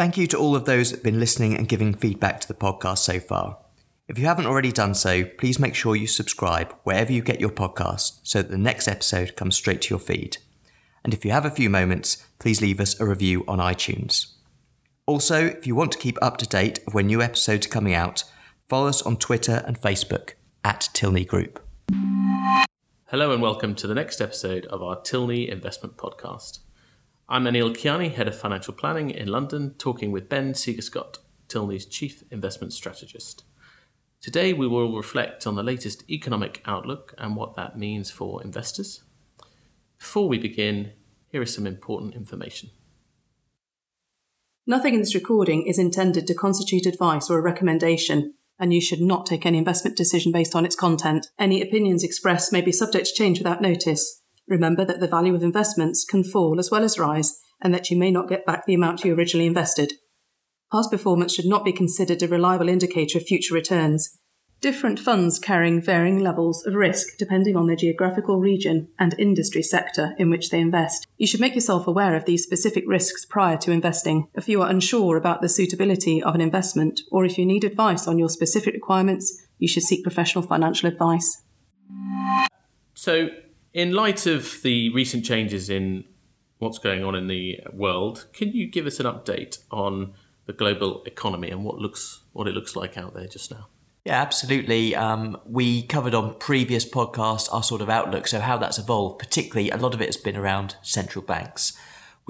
Thank you to all of those that have been listening and giving feedback to the podcast so far. If you haven't already done so, please make sure you subscribe wherever you get your podcast so that the next episode comes straight to your feed. And if you have a few moments, please leave us a review on iTunes. Also, if you want to keep up to date of when new episodes are coming out, follow us on Twitter and Facebook at Tilney Group. Hello and welcome to the next episode of our Tilney Investment Podcast. I'm Anil Kiani, Head of Financial Planning in London, talking with Ben Seager-Scott, Tilney's Chief Investment Strategist. Today we will reflect on the latest economic outlook and what that means for investors. Before we begin, here is some important information. Nothing in this recording is intended to constitute advice or a recommendation, and you should not take any investment decision based on its content. Any opinions expressed may be subject to change without notice. Remember that the value of investments can fall as well as rise, and that you may not get back the amount you originally invested. Past performance should not be considered a reliable indicator of future returns, Different funds carrying varying levels of risk depending on their geographical region and industry sector in which they invest. You should make yourself aware of these specific risks prior to investing. If you are unsure about the suitability of an investment or if you need advice on your specific requirements, you should seek professional financial advice. So, in light of the recent changes in what's going on in the world, can you give us an update on the global economy and what looks what it looks like out there just now? Yeah, absolutely. Um, we covered on previous podcasts our sort of outlook, so how that's evolved, particularly a lot of it has been around central banks.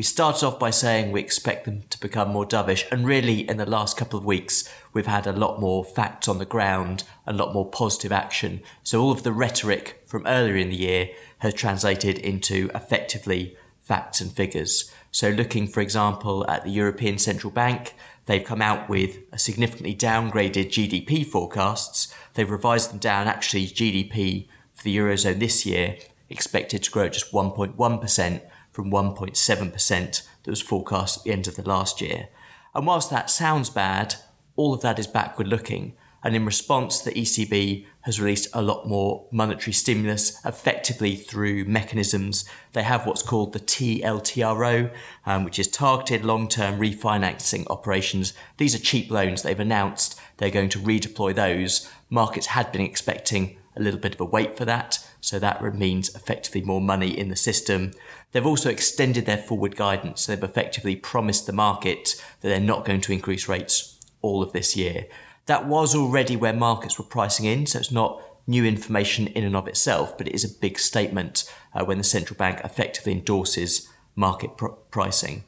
We started off by saying we expect them to become more dovish, and really in the last couple of weeks, we've had a lot more facts on the ground, a lot more positive action. So all of the rhetoric from earlier in the year has translated into effectively facts and figures. So looking, for example, at the European Central Bank, They've come out with a significantly downgraded GDP forecasts. They've revised them down. Actually, GDP for the Eurozone this year expected to grow just 1.1% from 1.7% that was forecast at the end of the last year. And whilst that sounds bad, all of that is backward looking. And in response, the ECB has released a lot more monetary stimulus effectively through mechanisms. They have what's called the TLTRO, um, which is targeted long term refinancing operations. These are cheap loans. They've announced they're going to redeploy those. Markets had been expecting a little bit of a wait for that. So that means effectively more money in the system. They've also extended their forward guidance. They've effectively promised the market that they're not going to increase rates all of this year. That was already where markets were pricing in, so it's not new information in and of itself, but it is a big statement uh, when the central bank effectively endorses market pr- pricing.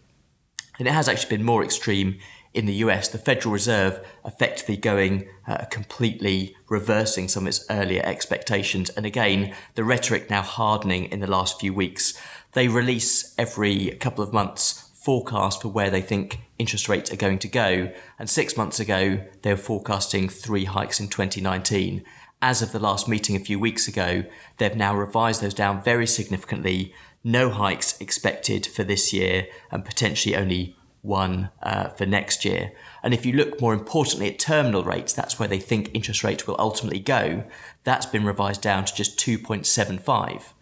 And it has actually been more extreme in the US, the Federal Reserve effectively going uh, completely reversing some of its earlier expectations. And again, the rhetoric now hardening in the last few weeks. They release every couple of months forecast for where they think interest rates are going to go. And six months ago, they were forecasting three hikes in 2019. As of the last meeting a few weeks ago, they've now revised those down very significantly. No hikes expected for this year and potentially only one uh, for next year. And if you look more importantly at terminal rates, that's where they think interest rates will ultimately go. That's been revised down to just 2.75.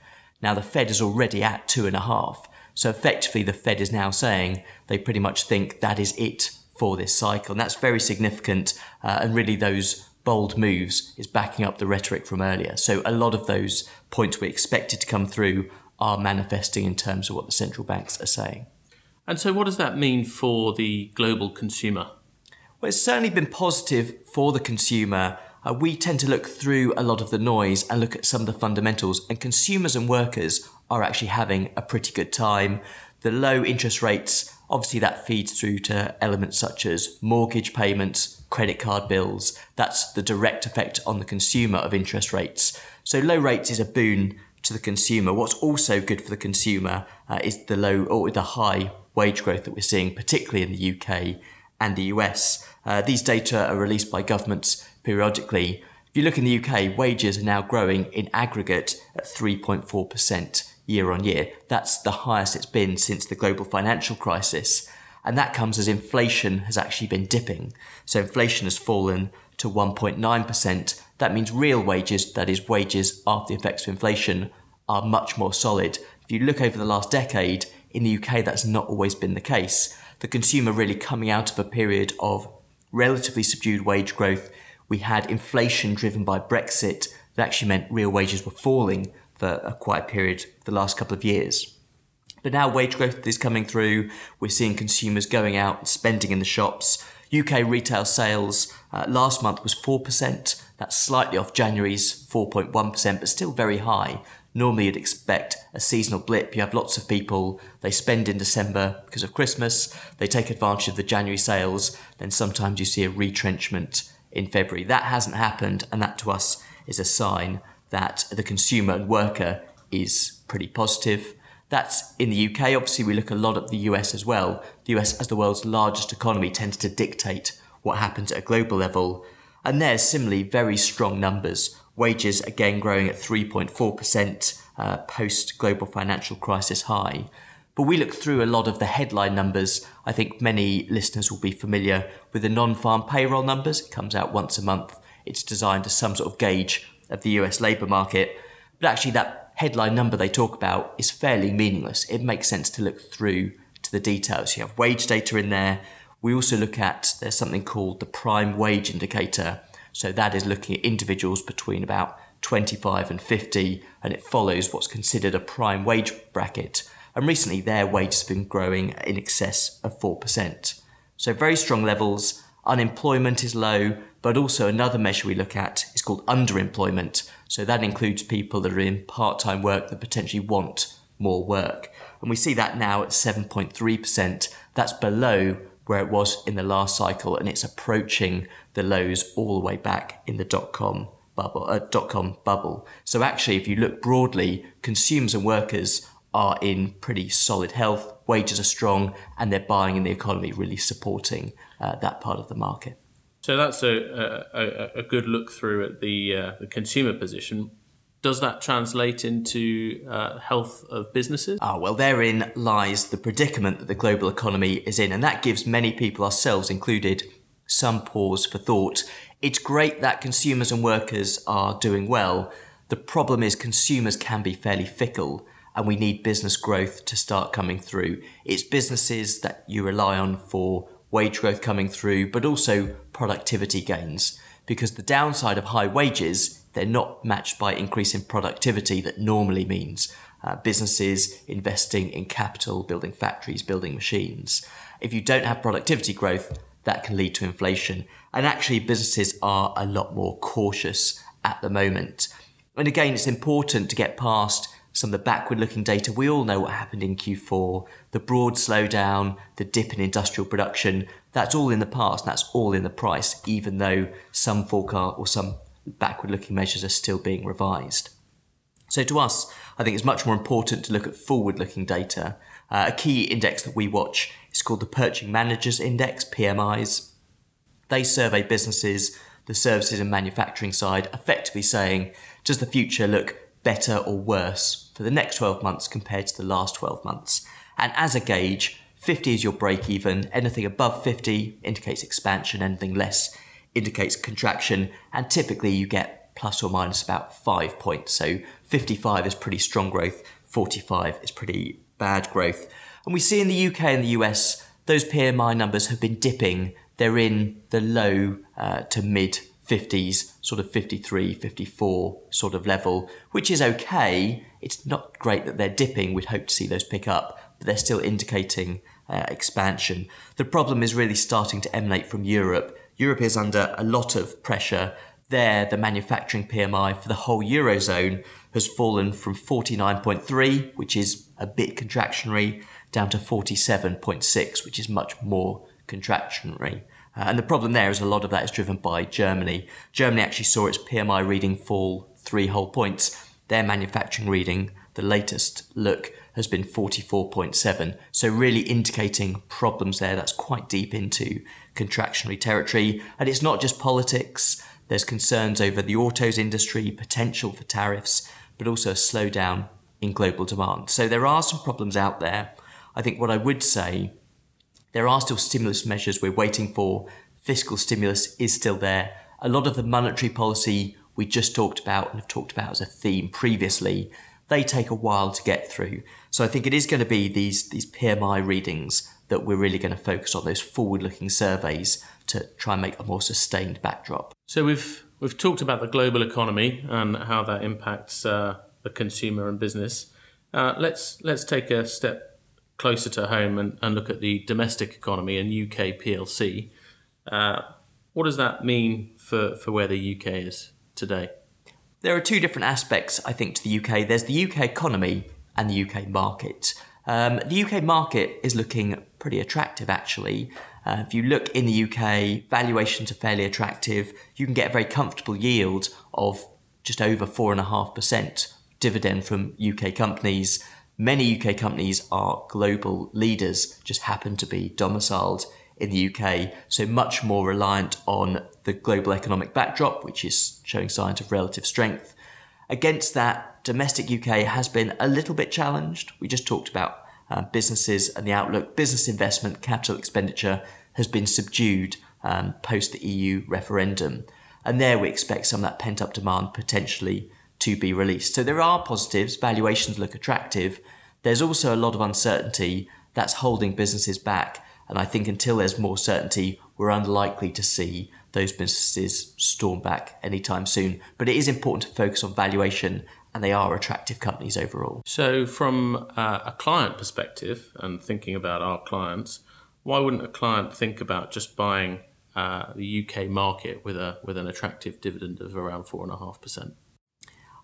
Now the Fed is already at two and a half. So effectively, the Fed is now saying they pretty much think that is it for this cycle. And that's very significant. Uh, and really, those bold moves is backing up the rhetoric from earlier. So a lot of those points we expected to come through are manifesting in terms of what the central banks are saying. And so, what does that mean for the global consumer? Well, it's certainly been positive for the consumer. Uh, we tend to look through a lot of the noise and look at some of the fundamentals, and consumers and workers are actually having a pretty good time. The low interest rates, obviously, that feeds through to elements such as mortgage payments, credit card bills. That's the direct effect on the consumer of interest rates. So, low rates is a boon to the consumer. What's also good for the consumer uh, is the low or the high wage growth that we're seeing, particularly in the UK and the US. Uh, these data are released by governments periodically. If you look in the UK, wages are now growing in aggregate at 3.4% year on year. That's the highest it's been since the global financial crisis. And that comes as inflation has actually been dipping. So inflation has fallen to 1.9%. That means real wages, that is wages after the effects of inflation, are much more solid. If you look over the last decade, in the UK, that's not always been the case. the consumer really coming out of a period of relatively subdued wage growth. We had inflation driven by Brexit that actually meant real wages were falling for a quiet period the last couple of years. But now wage growth is coming through. We're seeing consumers going out and spending in the shops. UK retail sales uh, last month was 4%. That's slightly off January's 4.1%, but still very high. Normally, you'd expect a seasonal blip. You have lots of people, they spend in December because of Christmas, they take advantage of the January sales, then sometimes you see a retrenchment in February. That hasn't happened, and that to us is a sign that the consumer and worker is pretty positive. That's in the UK. Obviously, we look a lot at the US as well. The US, as the world's largest economy, tends to dictate what happens at a global level. And there's similarly very strong numbers. Wages again growing at 3.4% uh, post global financial crisis high. But we look through a lot of the headline numbers. I think many listeners will be familiar with the non farm payroll numbers. It comes out once a month. It's designed as some sort of gauge of the US labour market. But actually, that headline number they talk about is fairly meaningless. It makes sense to look through to the details. You have wage data in there. We also look at, there's something called the prime wage indicator. So that is looking at individuals between about 25 and 50, and it follows what's considered a prime wage bracket. And recently, their wages have been growing in excess of 4%. So, very strong levels. Unemployment is low, but also another measure we look at is called underemployment. So, that includes people that are in part time work that potentially want more work. And we see that now at 7.3%. That's below where it was in the last cycle, and it's approaching the lows all the way back in the dot com bubble. Uh, dot com bubble. So actually, if you look broadly, consumers and workers are in pretty solid health. Wages are strong, and they're buying in the economy, really supporting uh, that part of the market. So that's a, a, a good look through at the, uh, the consumer position. Does that translate into uh, health of businesses? Ah, well, therein lies the predicament that the global economy is in, and that gives many people, ourselves included, some pause for thought. It's great that consumers and workers are doing well. The problem is consumers can be fairly fickle, and we need business growth to start coming through. It's businesses that you rely on for wage growth coming through, but also productivity gains. Because the downside of high wages they're not matched by increase in productivity that normally means uh, businesses investing in capital, building factories, building machines. If you don't have productivity growth, that can lead to inflation. And actually, businesses are a lot more cautious at the moment. And again, it's important to get past some of the backward looking data. We all know what happened in Q4, the broad slowdown, the dip in industrial production. That's all in the past. That's all in the price, even though some forecast or some backward looking measures are still being revised. So to us, I think it's much more important to look at forward looking data. Uh, a key index that we watch is called the Purchasing Managers Index, PMIs. They survey businesses, the services and manufacturing side, effectively saying, does the future look better or worse for the next 12 months compared to the last 12 months? And as a gauge, 50 is your break even. Anything above 50 indicates expansion, anything less indicates contraction, and typically you get plus or minus about five points. So 55 is pretty strong growth, 45 is pretty bad growth. And we see in the UK and the US, those PMI numbers have been dipping. They're in the low uh, to mid 50s, sort of 53, 54 sort of level, which is okay. It's not great that they're dipping. We'd hope to see those pick up, but they're still indicating uh, expansion. The problem is really starting to emanate from Europe Europe is under a lot of pressure. There, the manufacturing PMI for the whole Eurozone has fallen from 49.3, which is a bit contractionary, down to 47.6, which is much more contractionary. Uh, and the problem there is a lot of that is driven by Germany. Germany actually saw its PMI reading fall three whole points. Their manufacturing reading, the latest look, has been 44.7. So, really indicating problems there. That's quite deep into contractionary territory. And it's not just politics, there's concerns over the autos industry, potential for tariffs, but also a slowdown in global demand. So, there are some problems out there. I think what I would say, there are still stimulus measures we're waiting for. Fiscal stimulus is still there. A lot of the monetary policy we just talked about and have talked about as a theme previously they take a while to get through. So I think it is going to be these these PMI readings that we're really going to focus on those forward looking surveys to try and make a more sustained backdrop. So we've we've talked about the global economy and how that impacts uh, the consumer and business. Uh, let's let's take a step closer to home and, and look at the domestic economy and UK PLC. Uh, what does that mean for, for where the UK is today? There are two different aspects, I think, to the UK. There's the UK economy and the UK market. Um, the UK market is looking pretty attractive, actually. Uh, if you look in the UK, valuations are fairly attractive. You can get a very comfortable yield of just over 4.5% dividend from UK companies. Many UK companies are global leaders, just happen to be domiciled in the UK, so much more reliant on the global economic backdrop, which is showing signs of relative strength. Against that, domestic UK has been a little bit challenged. We just talked about uh, businesses and the outlook. Business investment, capital expenditure has been subdued um, post the EU referendum. And there we expect some of that pent up demand potentially to be released. So there are positives, valuations look attractive. There's also a lot of uncertainty that's holding businesses back. And I think until there's more certainty, we're unlikely to see those businesses storm back anytime soon. But it is important to focus on valuation, and they are attractive companies overall. So, from uh, a client perspective, and thinking about our clients, why wouldn't a client think about just buying uh, the UK market with a with an attractive dividend of around four and a half percent?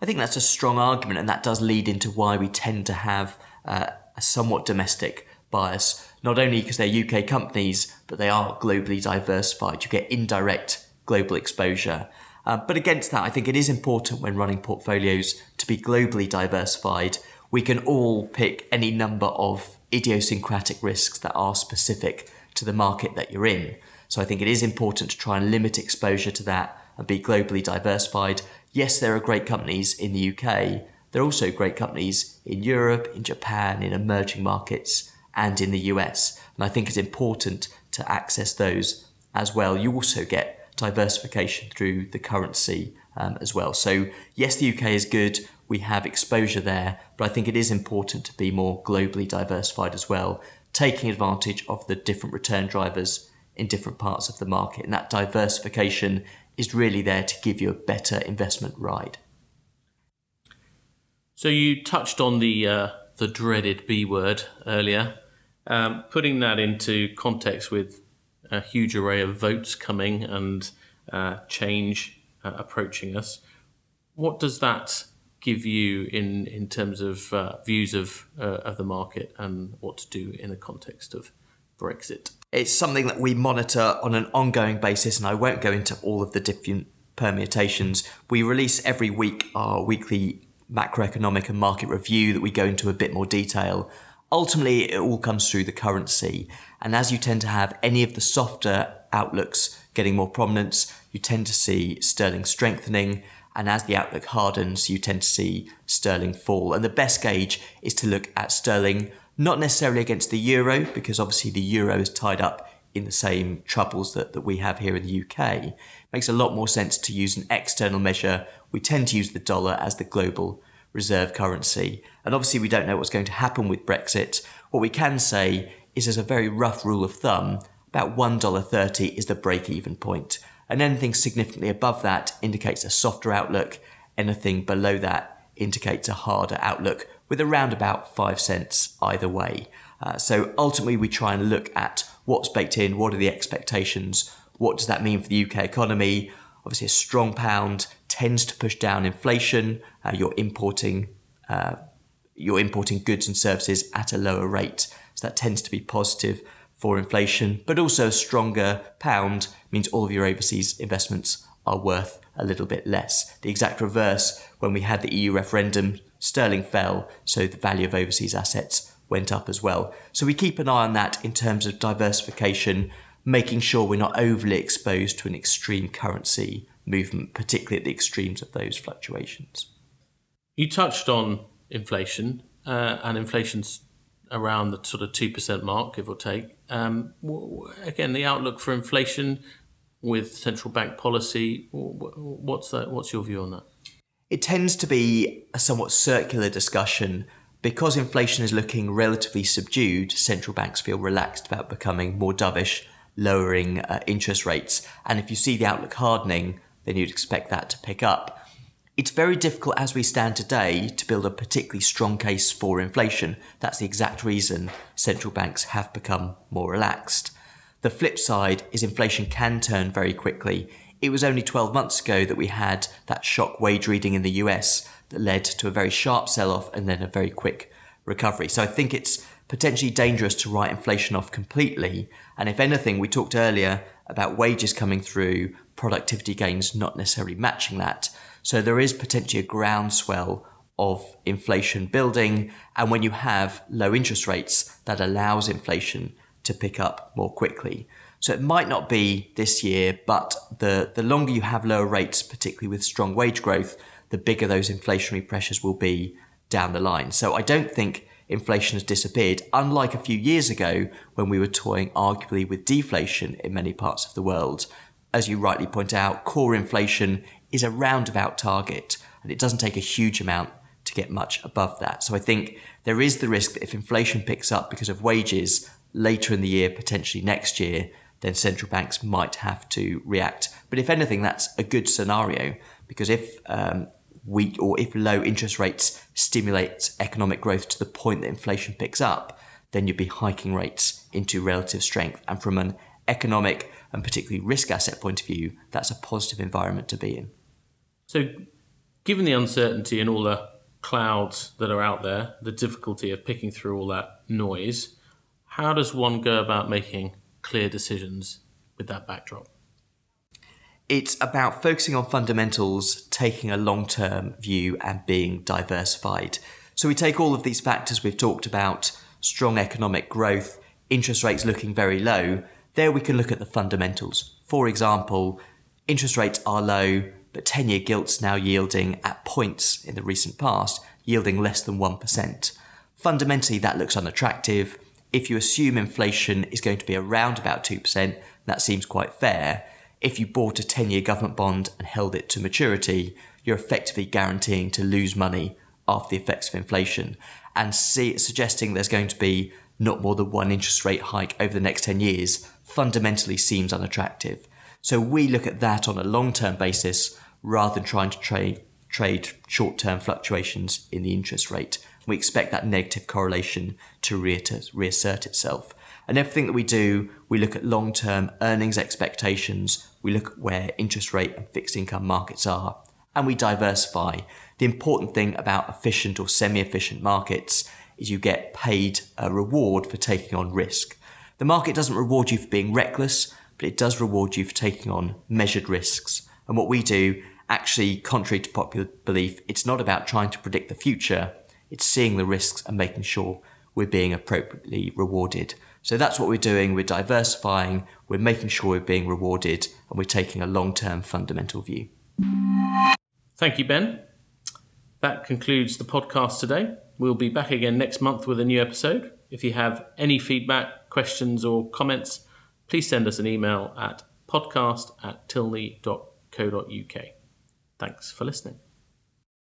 I think that's a strong argument, and that does lead into why we tend to have uh, a somewhat domestic bias. Not only because they're UK companies, but they are globally diversified. You get indirect global exposure. Uh, but against that, I think it is important when running portfolios to be globally diversified. We can all pick any number of idiosyncratic risks that are specific to the market that you're in. So I think it is important to try and limit exposure to that and be globally diversified. Yes, there are great companies in the UK. There are also great companies in Europe, in Japan, in emerging markets, and in the US. And I think it's important to access those as well. You also get diversification through the currency um, as well. So, yes, the UK is good. We have exposure there, but I think it is important to be more globally diversified as well, taking advantage of the different return drivers in different parts of the market. And that diversification is really there to give you a better investment ride. So you touched on the uh, the dreaded B word earlier. Um, putting that into context with a huge array of votes coming and uh, change uh, approaching us, what does that give you in in terms of uh, views of uh, of the market and what to do in the context of Brexit? It's something that we monitor on an ongoing basis, and I won't go into all of the different permutations. We release every week our weekly macroeconomic and market review that we go into a bit more detail. Ultimately, it all comes through the currency. And as you tend to have any of the softer outlooks getting more prominence, you tend to see sterling strengthening. And as the outlook hardens, you tend to see sterling fall. And the best gauge is to look at sterling, not necessarily against the euro, because obviously the euro is tied up in the same troubles that, that we have here in the UK. It makes a lot more sense to use an external measure. We tend to use the dollar as the global reserve currency. And obviously, we don't know what's going to happen with Brexit. What we can say is, as a very rough rule of thumb, about $1.30 is the break even point. And anything significantly above that indicates a softer outlook. Anything below that indicates a harder outlook, with around about 5 cents either way. Uh, so ultimately, we try and look at what's baked in, what are the expectations, what does that mean for the UK economy. Obviously, a strong pound tends to push down inflation. Uh, you're importing uh, you're importing goods and services at a lower rate, so that tends to be positive for inflation. But also, a stronger pound means all of your overseas investments are worth a little bit less. The exact reverse when we had the EU referendum, sterling fell, so the value of overseas assets went up as well. So we keep an eye on that in terms of diversification, making sure we're not overly exposed to an extreme currency movement, particularly at the extremes of those fluctuations. You touched on inflation, uh, and inflation's around the sort of 2% mark, give or take. Um, again, the outlook for inflation with central bank policy, what's, that, what's your view on that? It tends to be a somewhat circular discussion because inflation is looking relatively subdued, central banks feel relaxed about becoming more dovish, lowering uh, interest rates. And if you see the outlook hardening, then you'd expect that to pick up. It's very difficult as we stand today to build a particularly strong case for inflation. That's the exact reason central banks have become more relaxed. The flip side is inflation can turn very quickly. It was only 12 months ago that we had that shock wage reading in the US that led to a very sharp sell off and then a very quick recovery. So I think it's potentially dangerous to write inflation off completely. And if anything, we talked earlier about wages coming through, productivity gains not necessarily matching that. So there is potentially a groundswell of inflation building. And when you have low interest rates, that allows inflation to pick up more quickly. So it might not be this year, but the, the longer you have lower rates, particularly with strong wage growth, the bigger those inflationary pressures will be down the line. So I don't think inflation has disappeared, unlike a few years ago when we were toying arguably with deflation in many parts of the world. As you rightly point out, core inflation is a roundabout target and it doesn't take a huge amount to get much above that. So I think there is the risk that if inflation picks up because of wages later in the year, potentially next year, then central banks might have to react. But if anything, that's a good scenario because if um, weak or if low interest rates stimulate economic growth to the point that inflation picks up, then you'd be hiking rates into relative strength. And from an economic and particularly risk asset point of view, that's a positive environment to be in. So, given the uncertainty and all the clouds that are out there, the difficulty of picking through all that noise, how does one go about making clear decisions with that backdrop? It's about focusing on fundamentals, taking a long term view, and being diversified. So we take all of these factors we've talked about strong economic growth, interest rates looking very low. There we can look at the fundamentals. For example, interest rates are low, but 10 year gilts now yielding at points in the recent past, yielding less than 1%. Fundamentally, that looks unattractive. If you assume inflation is going to be around about 2%, that seems quite fair if you bought a 10 year government bond and held it to maturity, you're effectively guaranteeing to lose money after the effects of inflation. And see, suggesting there's going to be not more than one interest rate hike over the next 10 years fundamentally seems unattractive. So we look at that on a long term basis rather than trying to trade, trade short term fluctuations in the interest rate. We expect that negative correlation to reassert itself. And everything that we do, we look at long term earnings expectations, we look at where interest rate and fixed income markets are, and we diversify. The important thing about efficient or semi efficient markets is you get paid a reward for taking on risk. The market doesn't reward you for being reckless, but it does reward you for taking on measured risks. And what we do, actually, contrary to popular belief, it's not about trying to predict the future, it's seeing the risks and making sure we're being appropriately rewarded. So that's what we're doing. We're diversifying, we're making sure we're being rewarded, and we're taking a long term fundamental view. Thank you, Ben. That concludes the podcast today. We'll be back again next month with a new episode. If you have any feedback, questions, or comments, please send us an email at podcast at tilney.co.uk. Thanks for listening.